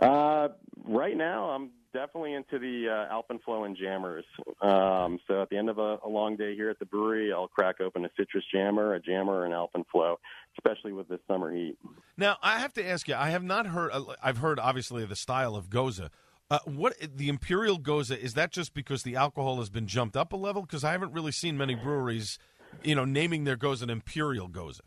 Uh, right now, I'm definitely into the uh, Alpenflow and jammers. Um, so at the end of a, a long day here at the brewery, I'll crack open a citrus jammer, a jammer, and Alpenflow, especially with this summer heat. Now, I have to ask you, I have not heard. I've heard obviously the style of Gose. Uh, what the Imperial Gose is that just because the alcohol has been jumped up a level? Because I haven't really seen many breweries, you know, naming their Gose an Imperial Goza.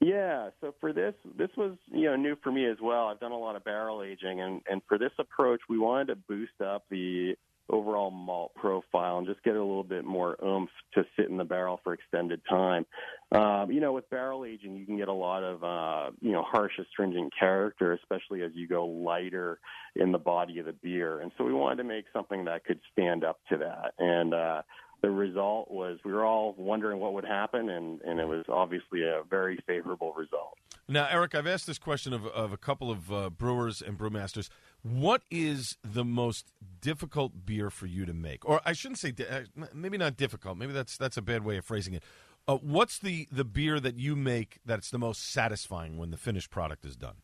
Yeah, so for this, this was you know new for me as well. I've done a lot of barrel aging, and and for this approach, we wanted to boost up the overall malt profile and just get a little bit more oomph to sit in the barrel for extended time. Um, you know, with barrel aging, you can get a lot of uh, you know harsh astringent character, especially as you go lighter in the body of the beer. And so we wanted to make something that could stand up to that. And uh, the result was we were all wondering what would happen, and, and it was obviously a very favorable result. Now, Eric, I've asked this question of, of a couple of uh, brewers and brewmasters. What is the most difficult beer for you to make? Or I shouldn't say, uh, maybe not difficult. Maybe that's that's a bad way of phrasing it. Uh, what's the, the beer that you make that's the most satisfying when the finished product is done?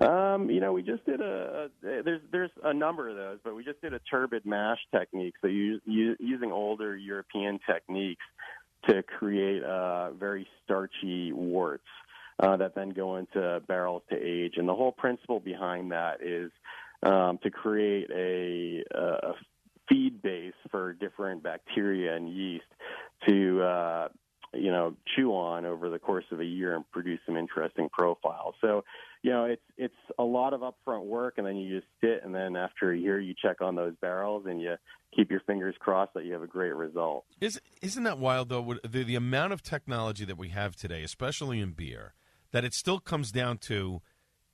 Um, you know, we just did a, a there's there's a number of those, but we just did a turbid mash technique. So you, you using older European techniques to create uh, very starchy worts uh, that then go into barrels to age. And the whole principle behind that is um, to create a, a feed base for different bacteria and yeast to uh, you know chew on over the course of a year and produce some interesting profiles. So you know it's it's a lot of upfront work, and then you just sit, and then after a year you check on those barrels, and you keep your fingers crossed that you have a great result. Is isn't that wild though? The, the amount of technology that we have today, especially in beer, that it still comes down to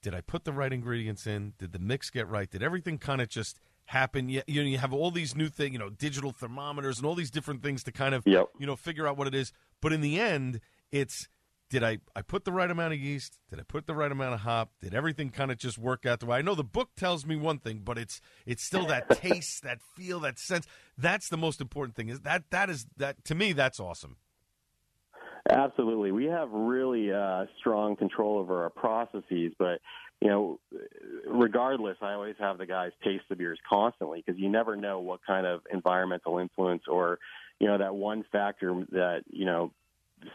did I put the right ingredients in? Did the mix get right? Did everything kind of just happen? You, you know, you have all these new things, you know, digital thermometers and all these different things to kind of, yep. you know, figure out what it is. But in the end, it's did I, I put the right amount of yeast? Did I put the right amount of hop? Did everything kind of just work out the way? I know the book tells me one thing, but it's it's still that taste, that feel, that sense. That's the most important thing. Is that that is that to me that's awesome. Absolutely. We have really uh, strong control over our processes, but you know, regardless, I always have the guys taste the beers constantly because you never know what kind of environmental influence or, you know, that one factor that, you know,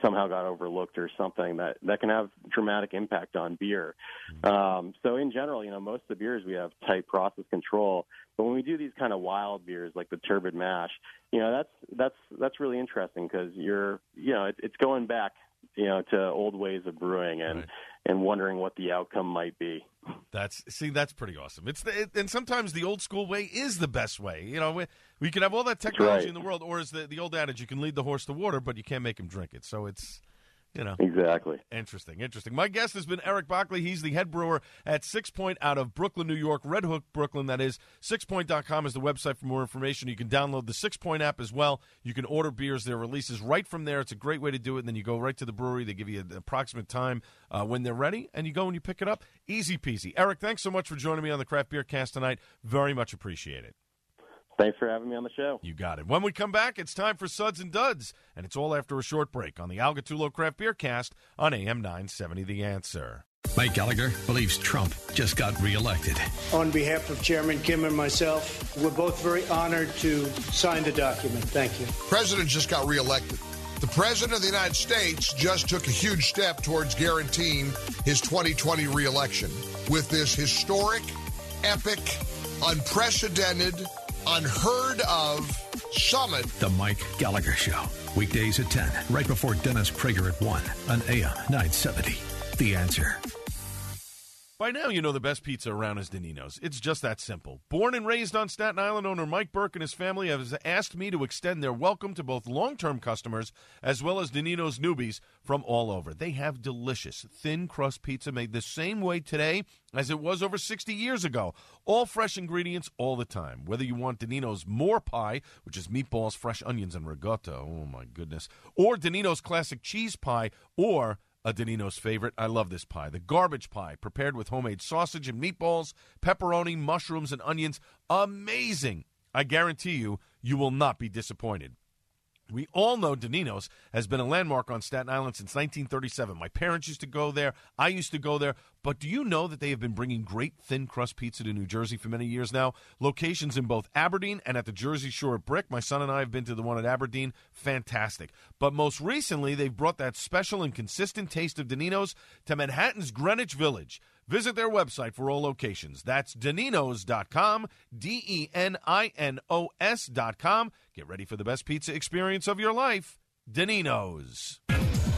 somehow got overlooked or something that that can have dramatic impact on beer. Um, so in general, you know, most of the beers we have tight process control, but when we do these kind of wild beers like the turbid mash, you know, that's that's that's really interesting because you're you know it, it's going back you know to old ways of brewing and and wondering what the outcome might be. That's see, that's pretty awesome. It's the, it, and sometimes the old school way is the best way. You know, we, we can have all that technology right. in the world, or is the the old adage, you can lead the horse to water, but you can't make him drink it. So it's you know exactly interesting, interesting. My guest has been Eric Bachli. He's the head brewer at Six Point out of Brooklyn, New York, Red Hook, Brooklyn. That is sixpoint.com is the website for more information. You can download the Six Point app as well. You can order beers, their releases right from there. It's a great way to do it. And then you go right to the brewery. They give you an approximate time uh, when they're ready, and you go and you pick it up. Easy peasy. Eric, thanks so much for joining me on the Craft Beer Cast tonight. Very much appreciate it. Thanks for having me on the show. You got it. When we come back, it's time for Suds and Duds, and it's all after a short break on the Al Gattullo Craft Beer Cast on AM 970 The Answer. Mike Gallagher believes Trump just got reelected. On behalf of Chairman Kim and myself, we're both very honored to sign the document. Thank you. President just got reelected. The President of the United States just took a huge step towards guaranteeing his 2020 reelection with this historic, epic, unprecedented, unheard of summit. The Mike Gallagher Show. Weekdays at 10, right before Dennis Prager at 1 on AM 970. The answer. By now, you know the best pizza around is Denino's. It's just that simple. Born and raised on Staten Island, owner Mike Burke and his family have asked me to extend their welcome to both long term customers as well as Denino's newbies from all over. They have delicious, thin crust pizza made the same way today as it was over 60 years ago. All fresh ingredients all the time. Whether you want Denino's More Pie, which is meatballs, fresh onions, and ricotta, oh my goodness, or Denino's Classic Cheese Pie, or a Denino's favorite. I love this pie. The garbage pie, prepared with homemade sausage and meatballs, pepperoni, mushrooms, and onions. Amazing. I guarantee you, you will not be disappointed. We all know Denino's has been a landmark on Staten Island since 1937. My parents used to go there. I used to go there. But do you know that they have been bringing great thin crust pizza to New Jersey for many years now? Locations in both Aberdeen and at the Jersey Shore at Brick. My son and I have been to the one at Aberdeen. Fantastic. But most recently, they've brought that special and consistent taste of Denino's to Manhattan's Greenwich Village. Visit their website for all locations. That's Deninos.com, D E N I N O S.com. Get ready for the best pizza experience of your life. Deninos.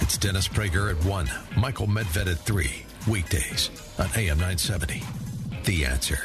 It's Dennis Prager at 1, Michael Medved at 3, weekdays on AM 970. The answer.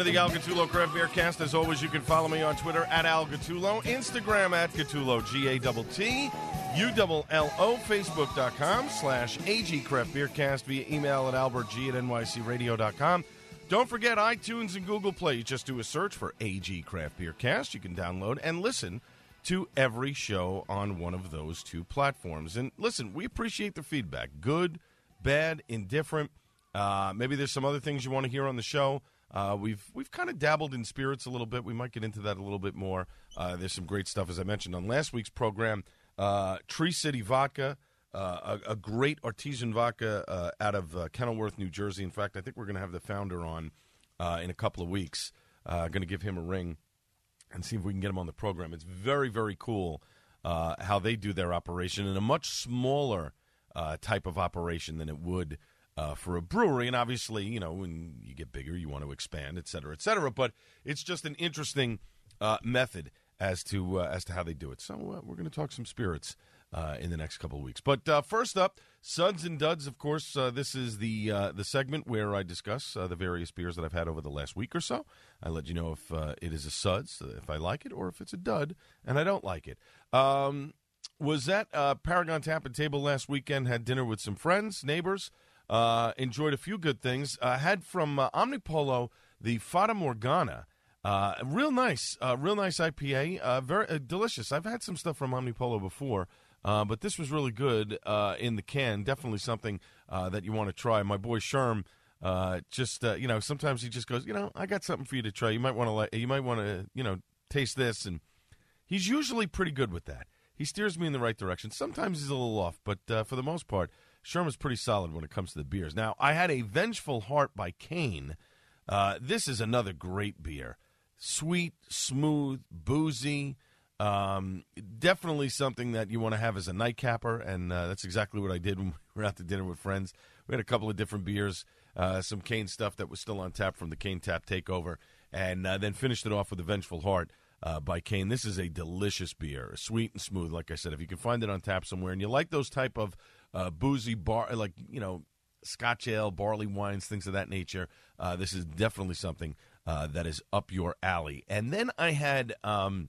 Of the Al Gattullo Craft Beer Cast. As always, you can follow me on Twitter at Al Gattullo, Instagram at Gattullo, G A T T, U L L O, Facebook.com slash AG Craft Beer Cast via email at albertg at nycradio.com. Don't forget iTunes and Google Play. You just do a search for AG Craft Beer Cast. You can download and listen to every show on one of those two platforms. And listen, we appreciate the feedback good, bad, indifferent. Uh, maybe there's some other things you want to hear on the show. Uh, we've we've kind of dabbled in spirits a little bit. We might get into that a little bit more. Uh, there's some great stuff, as I mentioned on last week's program. Uh, Tree City Vodka, uh, a, a, great artesian vodka uh, out of uh, Kenilworth, New Jersey. In fact, I think we're going to have the founder on in a couple of weeks. going to give him a ring and see if we can get him on the program. It's very very cool how they do their operation in a much smaller type of operation than it would uh, for a brewery. And obviously, you know, when you get bigger, you want to expand, et cetera, et cetera. But it's just an interesting uh, method as to uh, as to how they do it. So uh, we're going to talk some spirits. Uh, in the next couple of weeks, but uh, first up, Suds and Duds. Of course, this is the the segment where I discuss the various beers that I've had over the last week or so. I let you know if it is a Suds, if I like it, or if it's a Dud, and I don't like it. Um, was at Paragon Tap and Table last weekend. Had dinner with some friends, neighbors. Uh, enjoyed a few good things. Uh, had from uh, Omnipollo the Fata Morgana. Uh, real nice, uh, real nice IPA. Uh, very delicious. I've had some stuff from Omnipollo before, but this was really good in the can. Definitely something that you want to try. My boy Sherm Uh, just uh, you know, sometimes he just goes, you know, I got something for you to try. You might want to let, you might want to, you know, taste this, and he's usually pretty good with that. He steers me in the right direction. Sometimes he's a little off, but uh, for the most part, Sherman's pretty solid when it comes to the beers. Now, I had a Vengeful Heart by Kane. Uh, this is another great beer. Sweet, smooth, boozy. Um, definitely something that you want to have as a nightcapper, and uh, that's exactly what I did when we were out to dinner with friends. We had a couple of different beers, uh, some Kane stuff that was still on tap from the Kane Tap Takeover, and uh, then finished it off with the Vengeful Heart uh, by Kane. This is a delicious beer, sweet and smooth. Like I said, if you can find it on tap somewhere, and you like those type of uh, boozy bar, like you know, Scotch ale, barley wines, things of that nature, uh, this is definitely something uh, that is up your alley. And then I had um,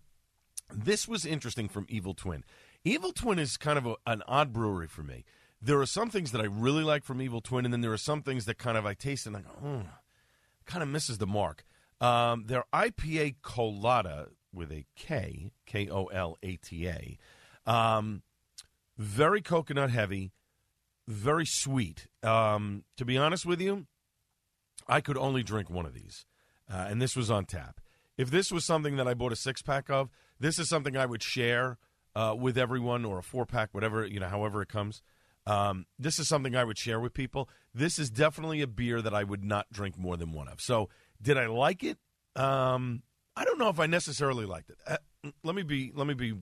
this was interesting from Evil Twin. Evil Twin is kind of a, an odd brewery for me. There are some things that I really like from Evil Twin, and then there are some things that kind of I taste and I go, oh, kind of misses the mark. Um, their IPA Colada with a K, K O L A T A. Um, very coconut heavy, very sweet. Um, to be honest with you, I could only drink one of these, uh, and this was on tap. If this was something that I bought a six pack of, this is something I would share uh, with everyone, or a four pack, whatever you know, however it comes. Um, this is something I would share with people. This is definitely a beer that I would not drink more than one of. So, did I like it? Um, I don't know if I necessarily liked it. Uh, let me be let me be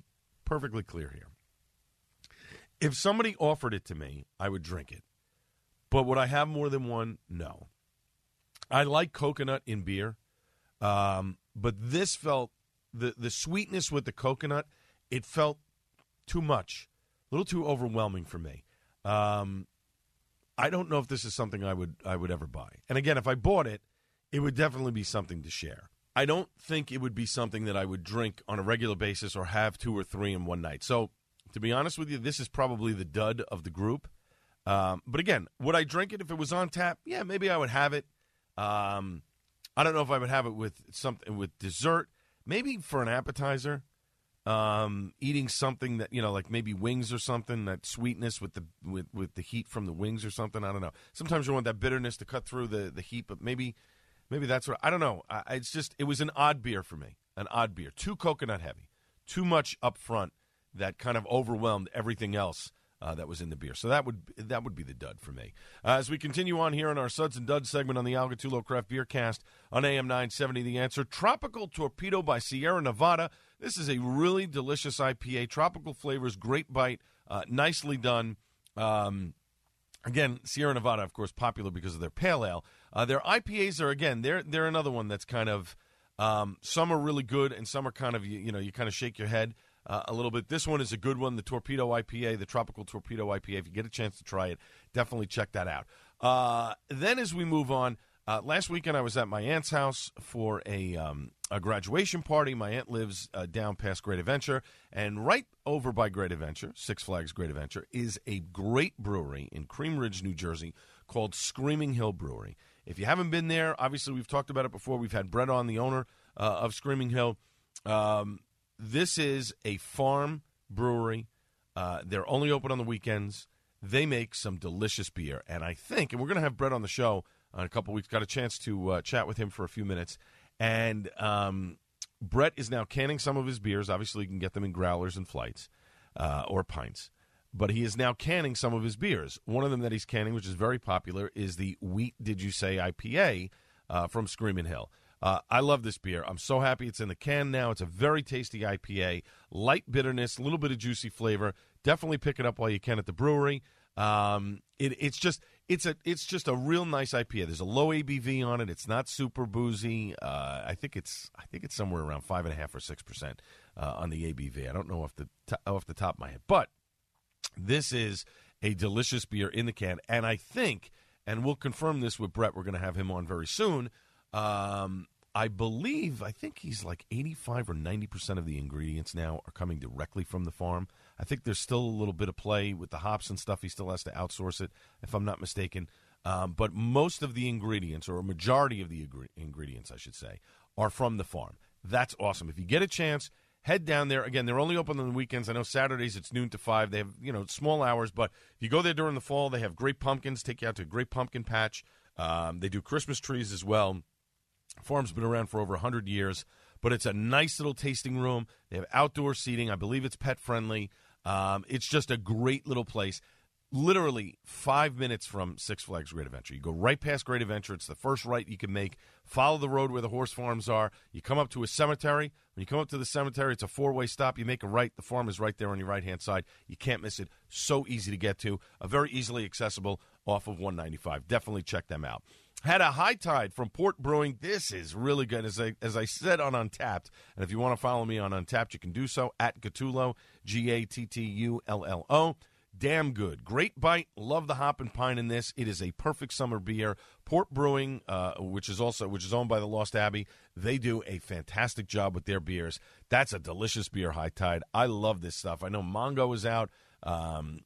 perfectly clear here. If somebody offered it to me, I would drink it. But would I have more than one? No. I like coconut in beer, um, but this felt the the sweetness with the coconut. It felt too much, a little too overwhelming for me. Um, I don't know if this is something I would I would ever buy. And again, if I bought it, it would definitely be something to share. I don't think it would be something that I would drink on a regular basis or have two or three in one night. So, to be honest with you, this is probably the dud of the group. Um, but again, would I drink it if it was on tap? Yeah, maybe I would have it. Um, I don't know if I would have it with something with dessert. Maybe for an appetizer, um, eating something that you know, like maybe wings or something. That sweetness with the with, with the heat from the wings or something. I don't know. Sometimes you want that bitterness to cut through the the heat, but maybe maybe that's what I don't know. I, it's just it was an odd beer for me. An odd beer, too coconut heavy, too much up front that kind of overwhelmed everything else uh, that was in the beer. So that would that would be the dud for me. Uh, as we continue on here in our Suds and Duds segment on the Al Gattullo Craft Beer Cast on AM 970, the answer Tropical Torpedo by Sierra Nevada. This is a really delicious IPA, tropical flavors, great bite, uh, nicely done. Um, again, Sierra Nevada, of course, popular because of their pale ale. Uh, their IPAs are again, they're they're another one that's kind of um, some are really good and some are kind of you, you know you kind of shake your head uh, a little bit. This one is a good one, the Torpedo IPA, the Tropical Torpedo IPA. If you get a chance to try it, definitely check that out. Uh, then, as we move on, uh, last weekend I was at my aunt's house for a um, a graduation party. My aunt lives uh, down past Great Adventure, and right over by Great Adventure, Six Flags Great Adventure, is a great brewery in Cream Ridge, New Jersey, called Screaming Hill Brewery. If you haven't been there, obviously we've talked about it before. We've had Brett on, the owner uh, of Screaming Hill. Um, this is a farm brewery. Uh, they're only open on the weekends. They make some delicious beer, and I think, and we're going to have Brett on the show in a couple weeks. Got a chance to uh, chat with him for a few minutes, and um, Brett is now canning some of his beers. Obviously, you can get them in growlers and flights uh, or pints, but he is now canning some of his beers. One of them that he's canning, which is very popular, is the Wheat Did You Say IPA uh, from Screaming Hill. Uh, I love this beer. I'm so happy it's in the can now. It's a very tasty IPA, light bitterness, a little bit of juicy flavor. Definitely pick it up while you can at the brewery. Um, it, it's just it's a it's just a real nice IPA. There's a low ABV on it. It's not super boozy. Uh, I think it's I think it's somewhere around five and a half or six percent uh, on the ABV. I don't know off the t- off the top of my head, but this is a delicious beer in the can, and I think, and we'll confirm this with Brett. We're going to have him on very soon. Um, I believe, I think he's like 85 or 90% of the ingredients now are coming directly from the farm. I think there's still a little bit of play with the hops and stuff. He still has to outsource it, if I'm not mistaken. Um, but most of the ingredients, or a majority of the ingredients, I should say, are from the farm. That's awesome. If you get a chance, head down there. Again, they're only open on the weekends. I know Saturdays it's noon to five. They have you know small hours, but if you go there during the fall, they have great pumpkins. Take you out to a great pumpkin patch. Um, they do Christmas trees as well. Farm's been around for over 100 years, but it's a nice little tasting room. They have outdoor seating. I believe it's pet friendly. Um, it's just a great little place. Literally five minutes from Six Flags Great Adventure. You go right past Great Adventure. It's the first right you can make. Follow the road where the horse farms are. You come up to a cemetery. When you come up to the cemetery, it's a four way stop. You make a right. The farm is right there on your right hand side. You can't miss it. So easy to get to. A very easily accessible off of 195. Definitely check them out. Had a high tide from Port Brewing. This is really good. As I, as I said on Untappd, and if you want to follow me on Untappd, you can do so at Gattullo, G A T T U L L O. Damn good. Great bite. Love the hop and pine in this. It is a perfect summer beer. Port Brewing, uh, which is also which is owned by the Lost Abbey, they do a fantastic job with their beers. That's a delicious beer, High Tide. I love this stuff. I know Mongo is out, um,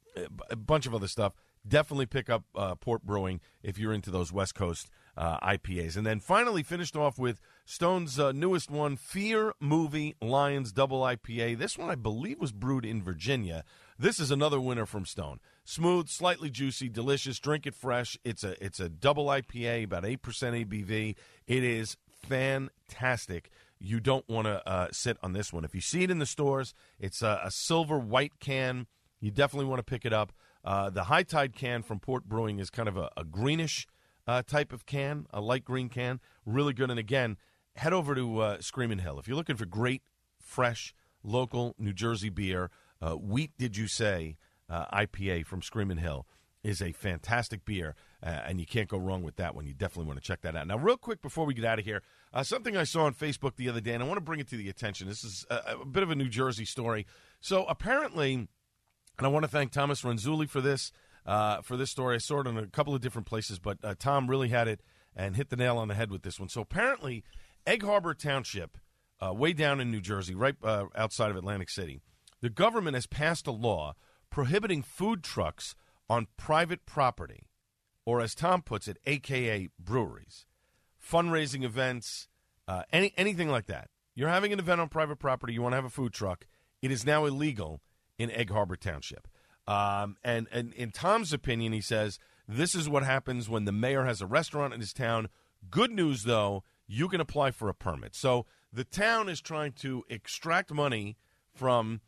a bunch of other stuff definitely pick up uh, Port Brewing if you're into those West Coast uh, IPAs. And then finally finished off with Stone's uh, newest one, Fear Movie Lions Double IPA. This one, I believe, was brewed in Virginia. This is another winner from Stone. Smooth, slightly juicy, delicious. Drink it fresh. It's a it's a double IPA, about eight percent ABV. It is fantastic. You don't want to uh, sit on this one. If you see it in the stores, it's a, a silver white can. You definitely want to pick it up. Uh, the High Tide can from Port Brewing is kind of a, a greenish uh, type of can, a light green can. Really good. And again, head over to uh, Screaming Hill. If you're looking for great, fresh, local New Jersey beer, uh, Wheat Did You Say uh, IPA from Screaming Hill is a fantastic beer, and you can't go wrong with that one. You definitely want to check that out. Now, real quick before we get out of here, something I saw on Facebook the other day, and I want to bring it to the attention. This is a, a bit of a New Jersey story. So apparently and I want to thank Thomas Renzulli for this uh, for this story. I saw it in a couple of different places, but uh, Tom really had it and hit the nail on the head with this one. So apparently, Egg Harbor Township, uh, way down in New Jersey, right uh, outside of Atlantic City, the government has passed a law prohibiting food trucks on private property, or as Tom puts it, AKA breweries, fundraising events, uh, any anything like that. You're having an event on private property. You want to have a food truck. It is now illegal in Egg Harbor Township. Um, and, and in Tom's opinion, he says this is what happens when the mayor has a restaurant in his town. Good news, though, you can apply for a permit. So the town is trying to extract money from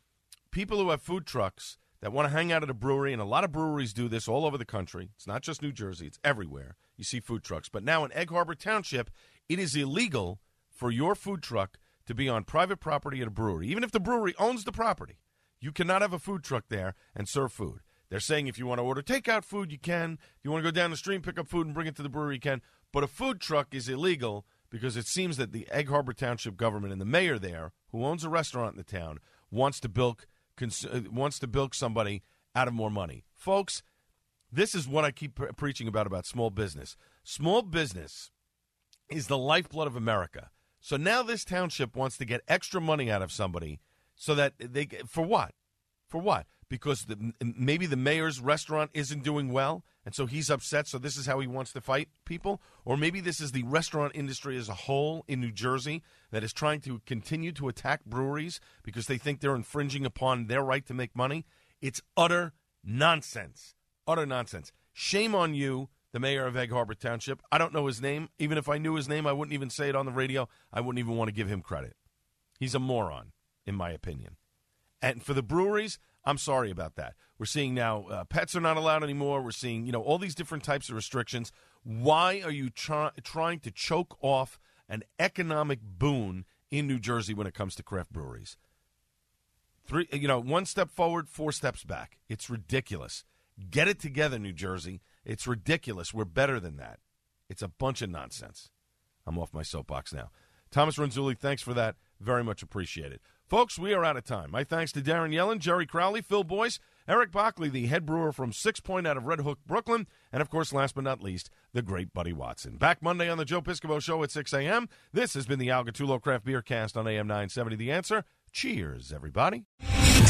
people who have food trucks that want to hang out at a brewery, and a lot of breweries do this all over the country. It's not just New Jersey, it's everywhere. You see food trucks. But now in Egg Harbor Township, it is illegal for your food truck to be on private property at a brewery, even if the brewery owns the property. You cannot have a food truck there and serve food. They're saying if you want to order takeout food, you can. If you want to go down the street and pick up food and bring it to the brewery, you can. But a food truck is illegal because it seems that the Egg Harbor Township government and the mayor there, who owns a restaurant in the town, wants to bilk cons- uh, wants to bilk somebody out of more money. Folks, this is what I keep pre- preaching about about small business. Small business is the lifeblood of America. So now this township wants to get extra money out of somebody so that they for what? For what? Because the, maybe the mayor's restaurant isn't doing well, and so he's upset. So this is how he wants to fight people, or maybe this is the restaurant industry as a whole in New Jersey that is trying to continue to attack breweries because they think they're infringing upon their right to make money. It's utter nonsense. Utter nonsense. Shame on you, the mayor of Egg Harbor Township. I don't know his name. Even if I knew his name, I wouldn't even say it on the radio. I wouldn't even want to give him credit. He's a moron in my opinion. And for the breweries, I'm sorry about that. We're seeing now uh, pets are not allowed anymore. We're seeing you know all these different types of restrictions. Why are you try- trying to choke off an economic boon in New Jersey when it comes to craft breweries? Three, you know, one step forward, four steps back. It's ridiculous. Get it together, New Jersey. It's ridiculous. We're better than that. It's a bunch of nonsense. I'm off my soapbox now. Thomas Renzulli, thanks for that. Very much appreciated. Folks, we are out of time. My thanks to Darren Yellen, Jerry Crowley, Phil Boyce, Eric Bachli, the head brewer from Six Point out of Red Hook, Brooklyn, and of course, last but not least, the great Buddy Watson. Back Monday on the Joe Piscopo Show at 6 a.m. This has been the Al Gattullo Craft Beer Cast on AM 970. The answer. Cheers, everybody.